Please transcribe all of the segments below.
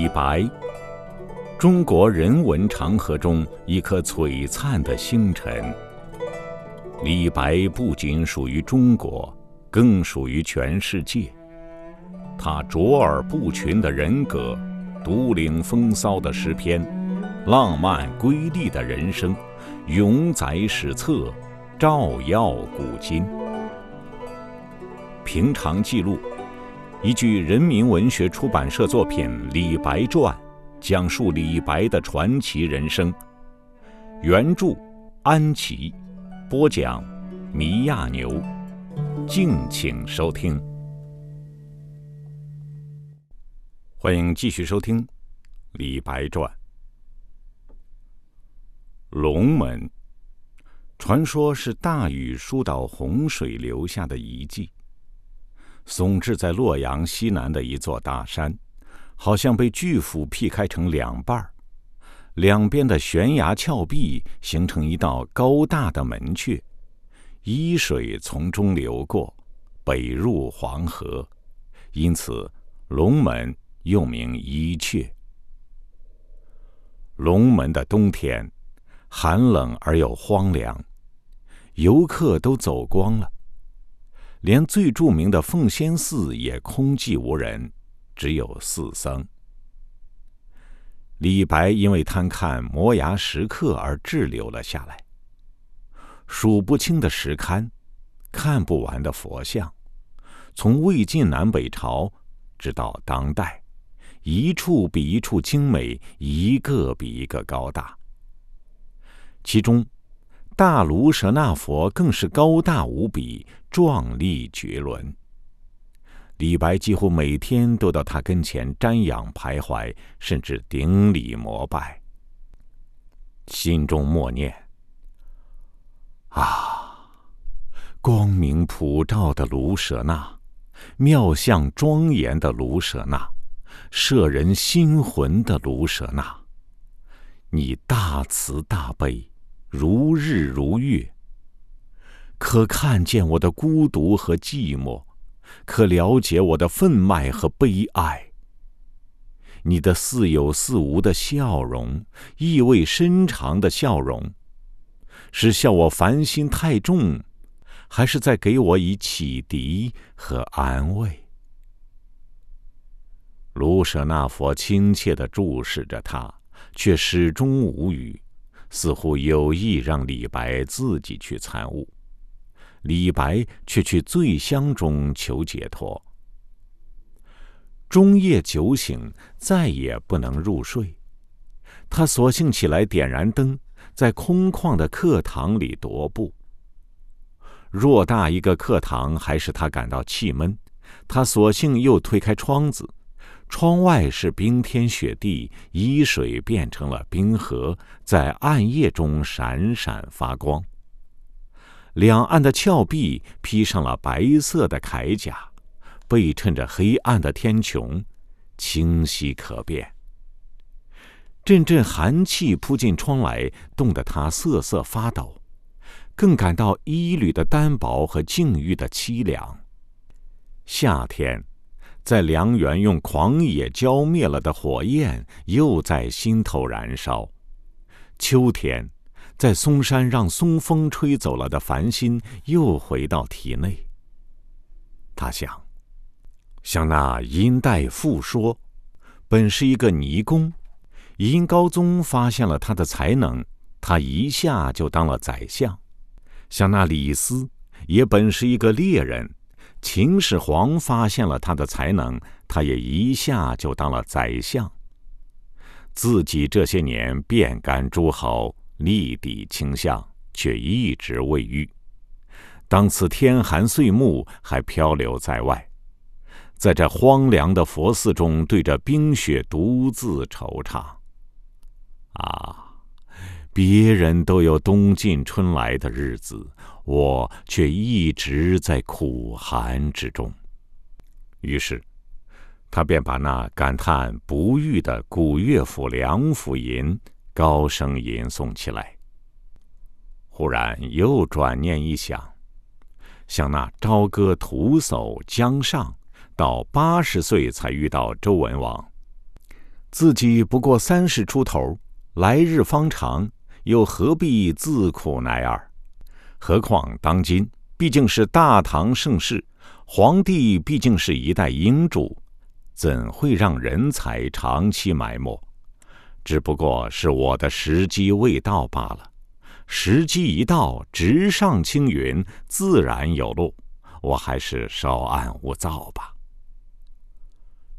李白，中国人文长河中一颗璀璨的星辰。李白不仅属于中国，更属于全世界。他卓尔不群的人格，独领风骚的诗篇，浪漫瑰丽的人生，永载史册，照耀古今。平常记录。一句人民文学出版社作品《李白传》，讲述李白的传奇人生。原著安琪，播讲米亚牛。敬请收听。欢迎继续收听《李白传》。龙门，传说是大禹疏导洪水留下的遗迹。耸峙在洛阳西南的一座大山，好像被巨斧劈开成两半儿，两边的悬崖峭壁形成一道高大的门阙，沂水从中流过，北入黄河，因此龙门又名伊阙。龙门的冬天寒冷而又荒凉，游客都走光了。连最著名的奉先寺也空寂无人，只有寺僧。李白因为贪看摩崖石刻而滞留了下来。数不清的石龛，看不完的佛像，从魏晋南北朝直到当代，一处比一处精美，一个比一个高大。其中，大卢舍那佛更是高大无比，壮丽绝伦。李白几乎每天都到他跟前瞻仰徘徊，甚至顶礼膜拜，心中默念：“啊，光明普照的卢舍那，妙相庄严的卢舍那，摄人心魂的卢舍那，你大慈大悲。”如日如月，可看见我的孤独和寂寞，可了解我的愤懑和悲哀。你的似有似无的笑容，意味深长的笑容，是笑我烦心太重，还是在给我以启迪和安慰？卢舍那佛亲切的注视着他，却始终无语。似乎有意让李白自己去参悟，李白却去醉乡中求解脱。中夜酒醒，再也不能入睡，他索性起来点燃灯，在空旷的课堂里踱步。偌大一个课堂，还是他感到气闷，他索性又推开窗子。窗外是冰天雪地，沂水变成了冰河，在暗夜中闪闪发光。两岸的峭壁披上了白色的铠甲，背衬着黑暗的天穹，清晰可辨。阵阵寒气扑进窗来，冻得他瑟瑟发抖，更感到衣履的单薄和境遇的凄凉。夏天。在梁园用狂野浇灭了的火焰，又在心头燃烧；秋天，在嵩山让松风吹走了的烦心，又回到体内。他想，像那殷代复说，本是一个尼公，殷高宗发现了他的才能，他一下就当了宰相；像那李斯，也本是一个猎人。秦始皇发现了他的才能，他也一下就当了宰相。自己这些年遍干诸侯，立地倾向，却一直未遇。当此天寒岁暮，还漂流在外，在这荒凉的佛寺中，对着冰雪独自惆怅。别人都有冬尽春来的日子，我却一直在苦寒之中。于是，他便把那感叹不遇的古乐府《梁甫吟》高声吟诵起来。忽然又转念一想，像那朝歌徒叟江上，到八十岁才遇到周文王，自己不过三十出头，来日方长，又何必自苦耐耳？何况当今毕竟是大唐盛世，皇帝毕竟是一代英主，怎会让人才长期埋没？只不过是我的时机未到罢了。时机一到，直上青云，自然有路。我还是稍安勿躁吧。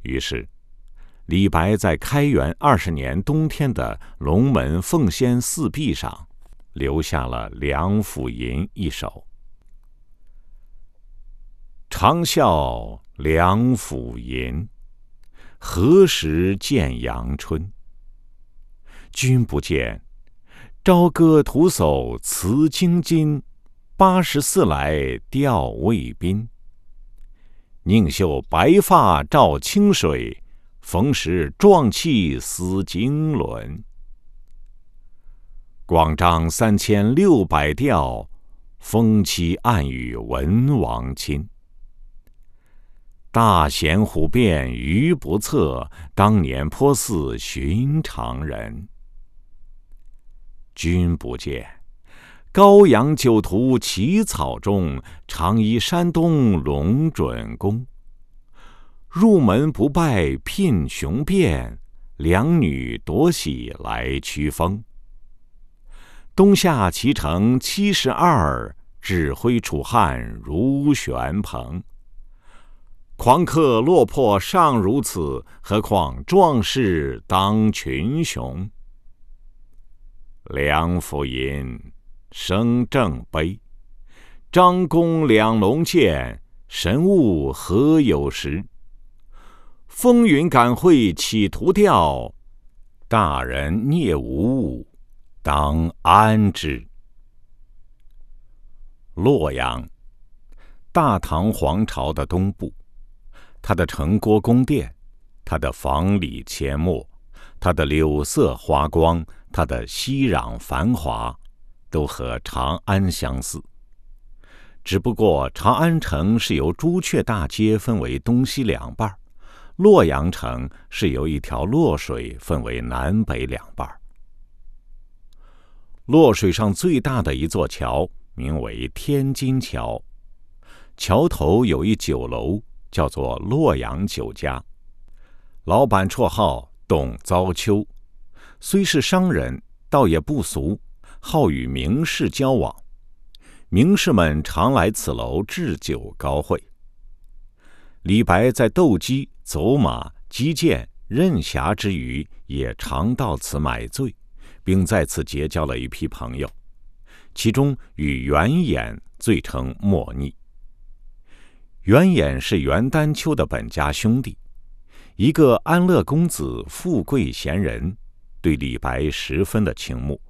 于是。李白在开元二十年冬天的龙门凤仙寺壁上，留下了《梁甫吟》一首。长啸梁甫吟，何时见阳春？君不见，朝歌徒叟辞京津，八十四来吊渭滨。宁绣白发照清水。逢时壮气思经纶，广张三千六百调，风期暗语文王亲。大贤虎变愚不测，当年颇似寻常人。君不见，高阳酒徒起草中，常依山东龙准公。入门不拜聘雄辩，两女夺喜来驱风。东夏齐城七十二，指挥楚汉如旋蓬。狂客落魄尚如此，何况壮士当群雄？梁甫吟，声正悲。张公两龙剑，神物何有时？风云感会起图调，大人孽无物，当安之。洛阳，大唐皇朝的东部，它的城郭宫殿，它的房里阡陌，它的柳色花光，它的熙攘繁华，都和长安相似。只不过长安城是由朱雀大街分为东西两半儿。洛阳城是由一条洛水分为南北两半。洛水上最大的一座桥名为天津桥，桥头有一酒楼，叫做洛阳酒家，老板绰号董糟秋，虽是商人，倒也不俗，好与名士交往，名士们常来此楼置酒高会。李白在斗鸡。走马、击剑、任侠之余，也常到此买醉，并在此结交了一批朋友，其中与袁衍最成莫逆。袁衍是袁丹丘的本家兄弟，一个安乐公子、富贵闲人，对李白十分的倾慕，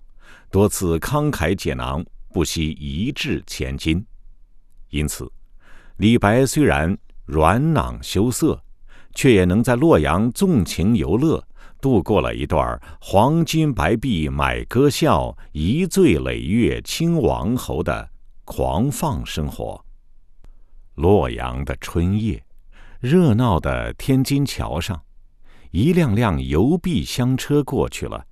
多次慷慨解囊，不惜一掷千金。因此，李白虽然软囊羞涩。却也能在洛阳纵情游乐，度过了一段黄金白璧买歌笑，一醉累月清王侯的狂放生活。洛阳的春夜，热闹的天津桥上，一辆辆邮币香车过去了，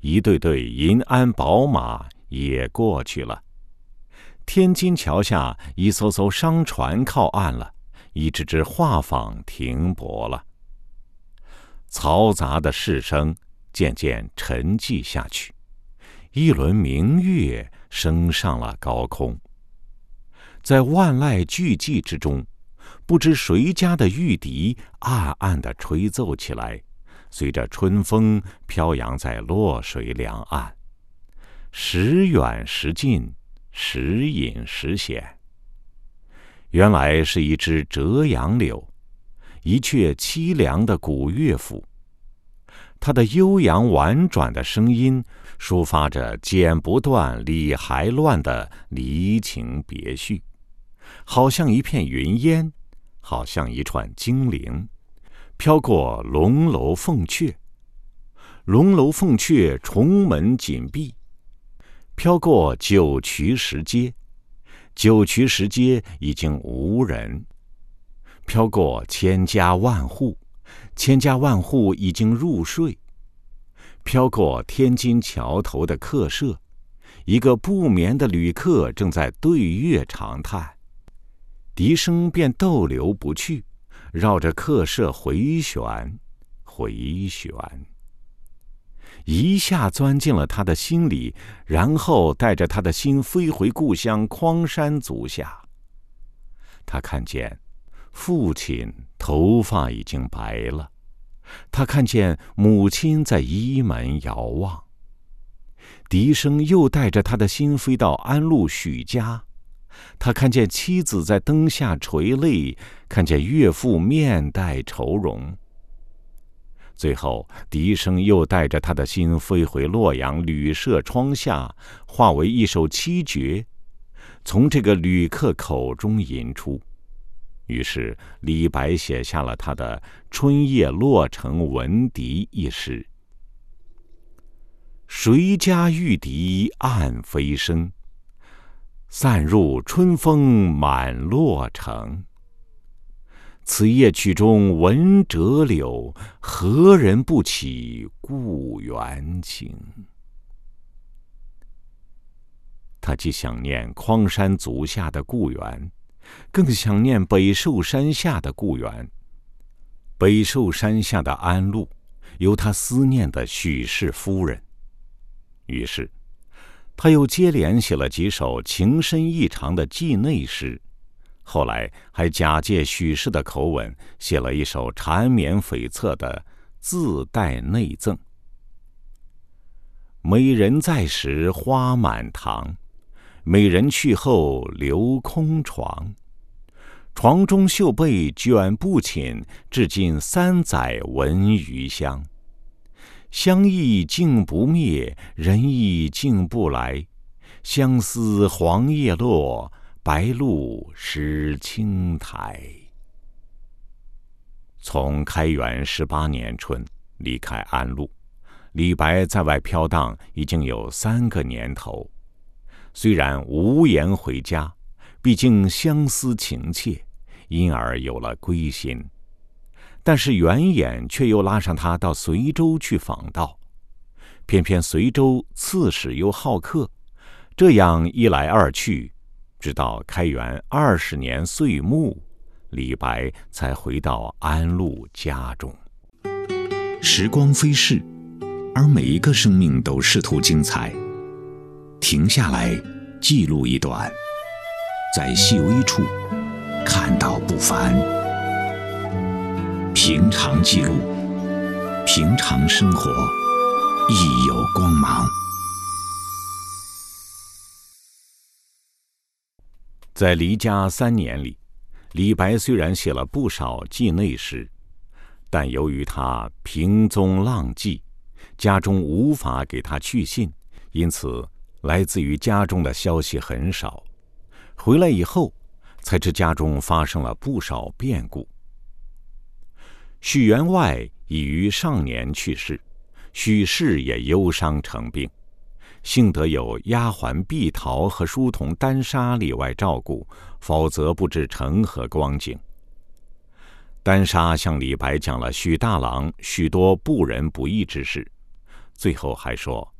一对对银鞍宝马也过去了。天津桥下，一艘艘商船靠岸了。一只只画舫停泊了，嘈杂的市声渐渐沉寂下去，一轮明月升上了高空。在万籁俱寂之中，不知谁家的玉笛暗暗的吹奏起来，随着春风飘扬在洛水两岸，时远时近，时隐时显。原来是一只折杨柳，一阙凄凉的古乐府。它的悠扬婉转的声音，抒发着剪不断、理还乱的离情别绪，好像一片云烟，好像一串精灵，飘过龙楼凤阙。龙楼凤阙重门紧闭，飘过九曲石阶。九曲石街已经无人，飘过千家万户，千家万户已经入睡。飘过天津桥头的客舍，一个不眠的旅客正在对月长叹，笛声便逗留不去，绕着客舍回旋，回旋，一下钻进了他的心里，然后带着他的心飞回故乡匡山足下。他看见父亲头发已经白了。他看见母亲在衣门遥望。笛声又带着他的心飞到安陆许家，他看见妻子在灯下垂泪，看见岳父面带愁容。最后，笛声又带着他的心飞回洛阳旅社窗下，化为一首七绝，从这个旅客口中吟出。于是，李白写下了他的《春夜洛城闻笛》一诗：“谁家玉笛暗飞声，散入春风满洛城。此夜曲中闻折柳，何人不起故园情？”他既想念匡山足下的故园。更想念北寿山下的故园。北寿山下的安陆，有他思念的许氏夫人。于是，他又接连写了几首情深意长的寄内诗。后来，还假借许氏的口吻，写了一首缠绵悱恻的自带内赠：“美人在时花满堂。”美人去后留空床，床中绣被卷不寝，至今三载闻余香。香意竟不灭，人意竟不来。相思黄叶落，白露湿青苔。从开元十八年春离开安陆，李白在外飘荡已经有三个年头。虽然无颜回家，毕竟相思情切，因而有了归心。但是袁衍却又拉上他到随州去访道，偏偏随州刺史又好客，这样一来二去，直到开元二十年岁暮，李白才回到安陆家中。时光飞逝，而每一个生命都试图精彩。停下来，记录一段，在细微处看到不凡。平常记录，平常生活亦有光芒。在离家三年里，李白虽然写了不少寄内诗，但由于他平踪浪迹，家中无法给他去信，因此。来自于家中的消息很少，回来以后才知家中发生了不少变故。许员外已于上年去世，许氏也忧伤成病，幸得有丫鬟碧桃和书童丹莎里外照顾，否则不知成何光景。丹莎向李白讲了许大郎许多不仁不义之事，最后还说。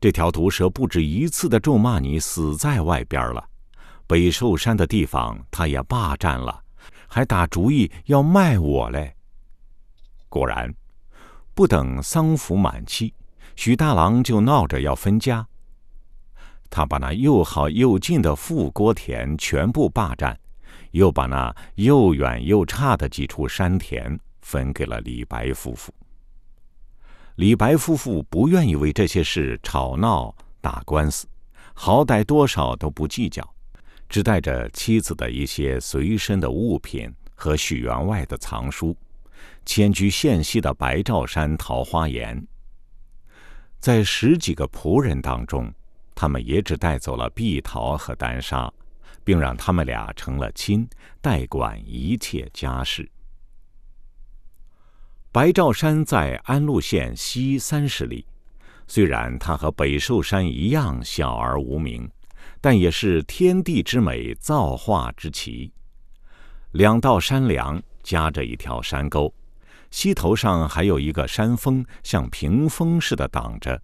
这条毒蛇不止一次的咒骂你死在外边了，北寿山的地方他也霸占了，还打主意要卖我嘞。果然，不等丧服满期，许大郎就闹着要分家。他把那又好又近的富郭田全部霸占，又把那又远又差的几处山田分给了李白夫妇。李白夫妇不愿意为这些事吵闹打官司，好歹多少都不计较，只带着妻子的一些随身的物品和许员外的藏书，迁居县西的白兆山桃花岩。在十几个仆人当中，他们也只带走了碧桃和丹砂，并让他们俩成了亲，代管一切家事。白兆山在安陆县西三十里，虽然它和北寿山一样小而无名，但也是天地之美，造化之奇。两道山梁夹着一条山沟，溪头上还有一个山峰，像屏风似的挡着，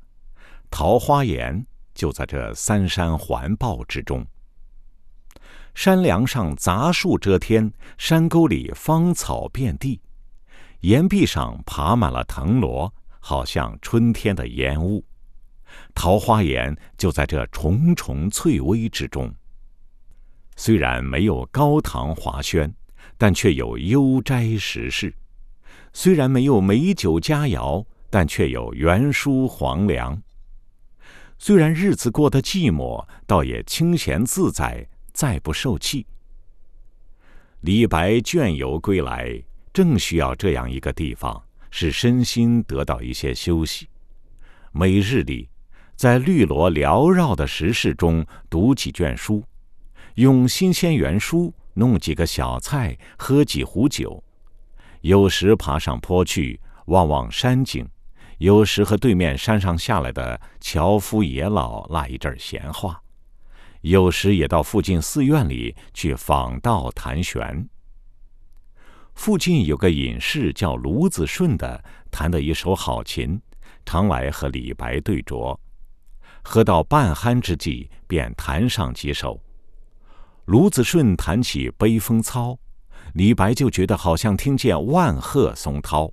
桃花岩就在这三山环抱之中。山梁上杂树遮天，山沟里芳草遍地，岩壁上爬满了藤萝，好像春天的烟雾。桃花岩就在这重重翠微之中。虽然没有高堂华轩，但却有悠斋石室；虽然没有美酒佳肴，但却有园书黄粱。虽然日子过得寂寞，倒也清闲自在，再不受气。李白倦游归来，正需要这样一个地方，使身心得到一些休息。每日里，在绿萝缭绕的石室中读几卷书。用新鲜原书弄几个小菜，喝几壶酒，有时爬上坡去望望山景，有时和对面山上下来的樵夫野老拉一阵闲话，有时也到附近寺院里去访道谈玄。附近有个隐士叫卢子顺的，弹得一手好琴，常来和李白对酌，喝到半酣之际，便弹上几首。卢子顺弹起《悲风操》，李白就觉得好像听见万壑松涛；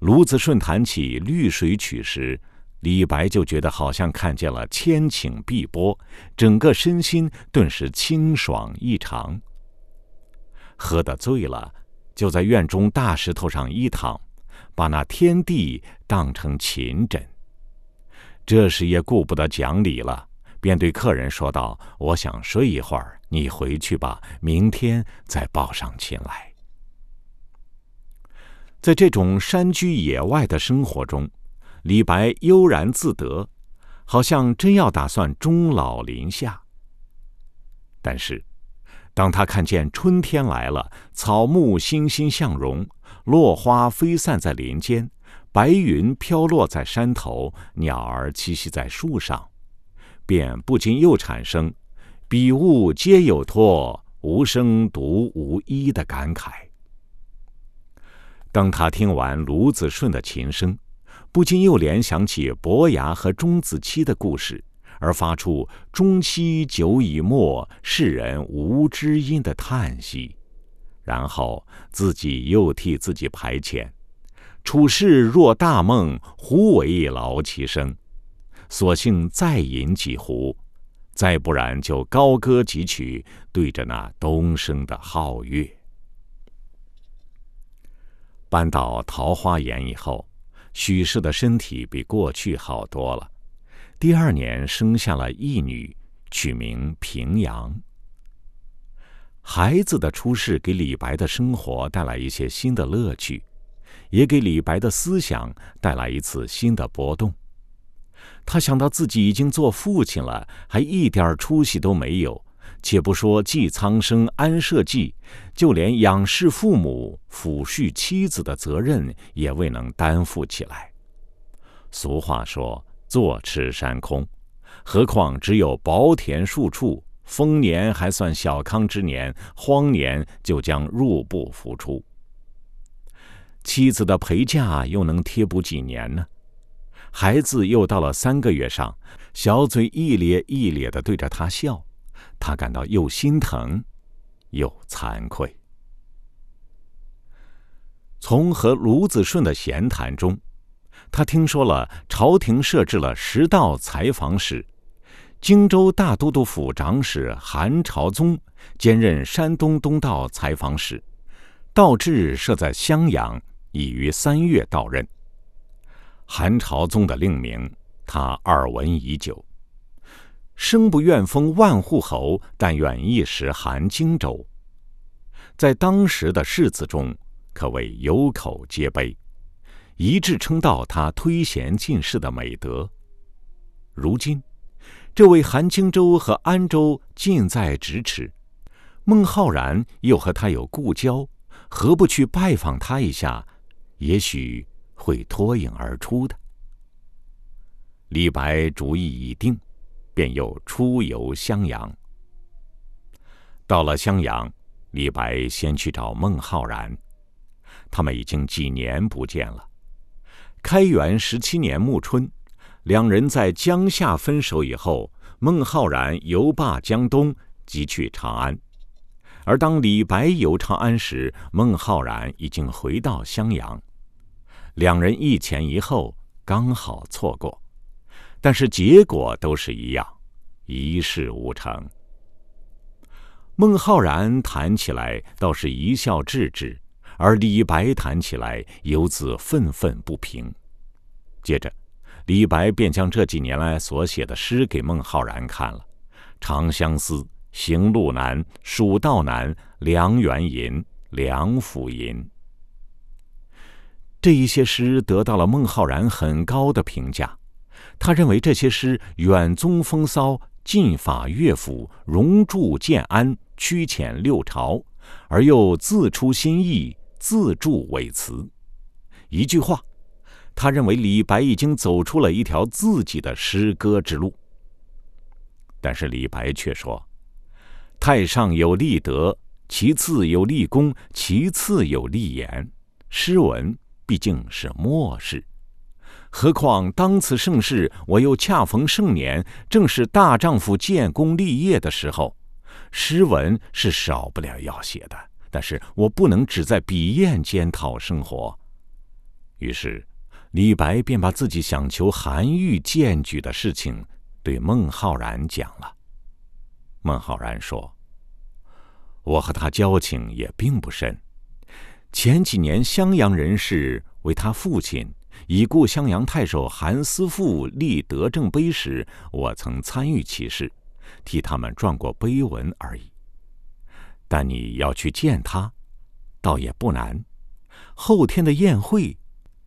卢子顺弹起《绿水曲》时，李白就觉得好像看见了千顷碧波，整个身心顿时清爽异常。喝得醉了，就在院中大石头上一躺，把那天地当成琴枕。这时也顾不得讲理了。便对客人说道：“我想睡一会儿，你回去吧，明天再抱上琴来。”在这种山居野外的生活中，李白悠然自得，好像真要打算终老林下。但是，当他看见春天来了，草木欣欣向荣，落花飞散在林间，白云飘落在山头，鸟儿栖息在树上。便不禁又产生“比物皆有托，无声独无依”的感慨。当他听完卢子顺的琴声，不禁又联想起伯牙和钟子期的故事，而发出“终期久已没，世人无知音”的叹息，然后自己又替自己排遣：“处世若大梦，胡为劳其生？”索性再饮几壶，再不然就高歌几曲，对着那东升的皓月。搬到桃花岩以后，许氏的身体比过去好多了。第二年生下了一女，取名平阳。孩子的出世给李白的生活带来一些新的乐趣，也给李白的思想带来一次新的波动。他想到自己已经做父亲了，还一点出息都没有。且不说济苍生、安社稷，就连养视父母、抚恤妻子的责任也未能担负起来。俗话说“坐吃山空”，何况只有薄田数处，丰年还算小康之年，荒年就将入不敷出。妻子的陪嫁又能贴补几年呢？孩子又到了三个月上，小嘴一咧一咧的对着他笑，他感到又心疼，又惭愧。从和卢子顺的闲谈中，他听说了朝廷设置了十道采访使，荆州大都督府长史韩朝宗兼任山东东道采访使，道志设在襄阳，已于三月到任。韩朝宗的令名，他耳闻已久。生不愿封万户侯，但愿一时韩荆州。在当时的士子中，可谓有口皆碑，一致称道他推贤进士的美德。如今，这位韩荆州和安州近在咫尺，孟浩然又和他有故交，何不去拜访他一下？也许。会脱颖而出的。李白主意已定，便又出游襄阳。到了襄阳，李白先去找孟浩然。他们已经几年不见了。开元十七年暮春，两人在江夏分手以后，孟浩然游罢江东，即去长安。而当李白游长安时，孟浩然已经回到襄阳。两人一前一后，刚好错过，但是结果都是一样，一事无成。孟浩然谈起来倒是一笑置之。而李白谈起来，犹自愤愤不平。接着，李白便将这几年来所写的诗给孟浩然看了，《长相思》《行路难》《蜀道难》《梁园吟》《梁甫吟》这一些诗得到了孟浩然很高的评价。他认为这些诗远宗风骚，近法乐府，融铸建安，驱遣六朝，而又自出新意。自助伪词，一句话，他认为李白已经走出了一条自己的诗歌之路。但是李白却说：“太上有立德，其次有立功，其次有立言。诗文毕竟是末世，何况当此盛世，我又恰逢盛年，正是大丈夫建功立业的时候，诗文是少不了要写的。”但是我不能只在笔砚间讨生活，于是李白便把自己想求韩愈荐举的事情对孟浩然讲了。孟浩然说：“我和他交情也并不深，前几年襄阳人士为他父亲已故襄阳太守韩思父立德政碑时，我曾参与其事，替他们撰过碑文而已。”但你要去见他，倒也不难。后天的宴会，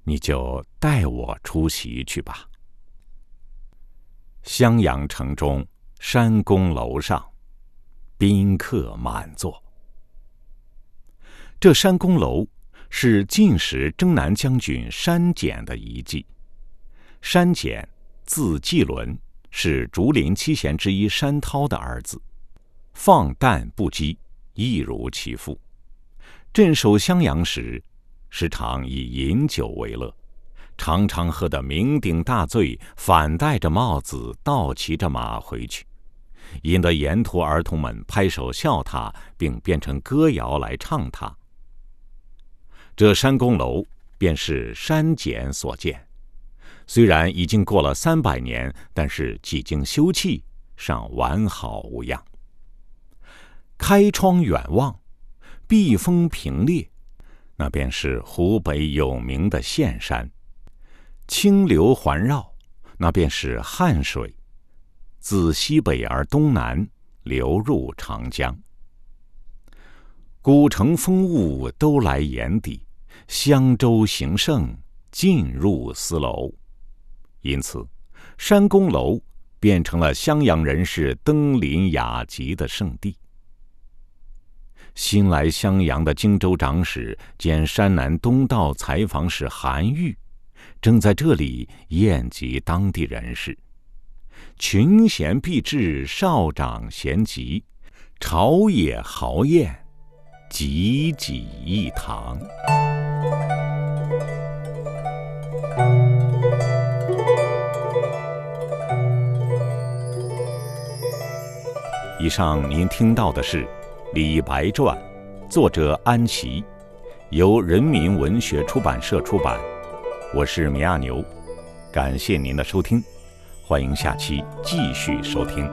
你就带我出席去吧。襄阳城中山宫楼上，宾客满座。这山宫楼是晋时征南将军山简的遗迹。山简字季伦，是竹林七贤之一山涛的儿子，放诞不羁。一如其父，镇守襄阳时，时常以饮酒为乐，常常喝得酩酊大醉，反戴着帽子，倒骑着马回去，引得沿途儿童们拍手笑他，并编成歌谣来唱他。这山宫楼便是山简所建，虽然已经过了三百年，但是几经修葺，尚完好无恙。开窗远望，避风平列，那便是湖北有名的岘山；清流环绕，那便是汉水，自西北而东南流入长江。古城风物都来眼底，襄州形胜尽入斯楼，因此山宫楼变成了襄阳人士登临雅集的圣地。新来襄阳的荆州长史兼山南东道采访使韩愈，正在这里宴集当地人士。群贤毕至，少长咸集，朝野豪宴，集济一堂。以上您听到的是。《李白传》，作者安琪，由人民文学出版社出版。我是米亚牛，感谢您的收听，欢迎下期继续收听。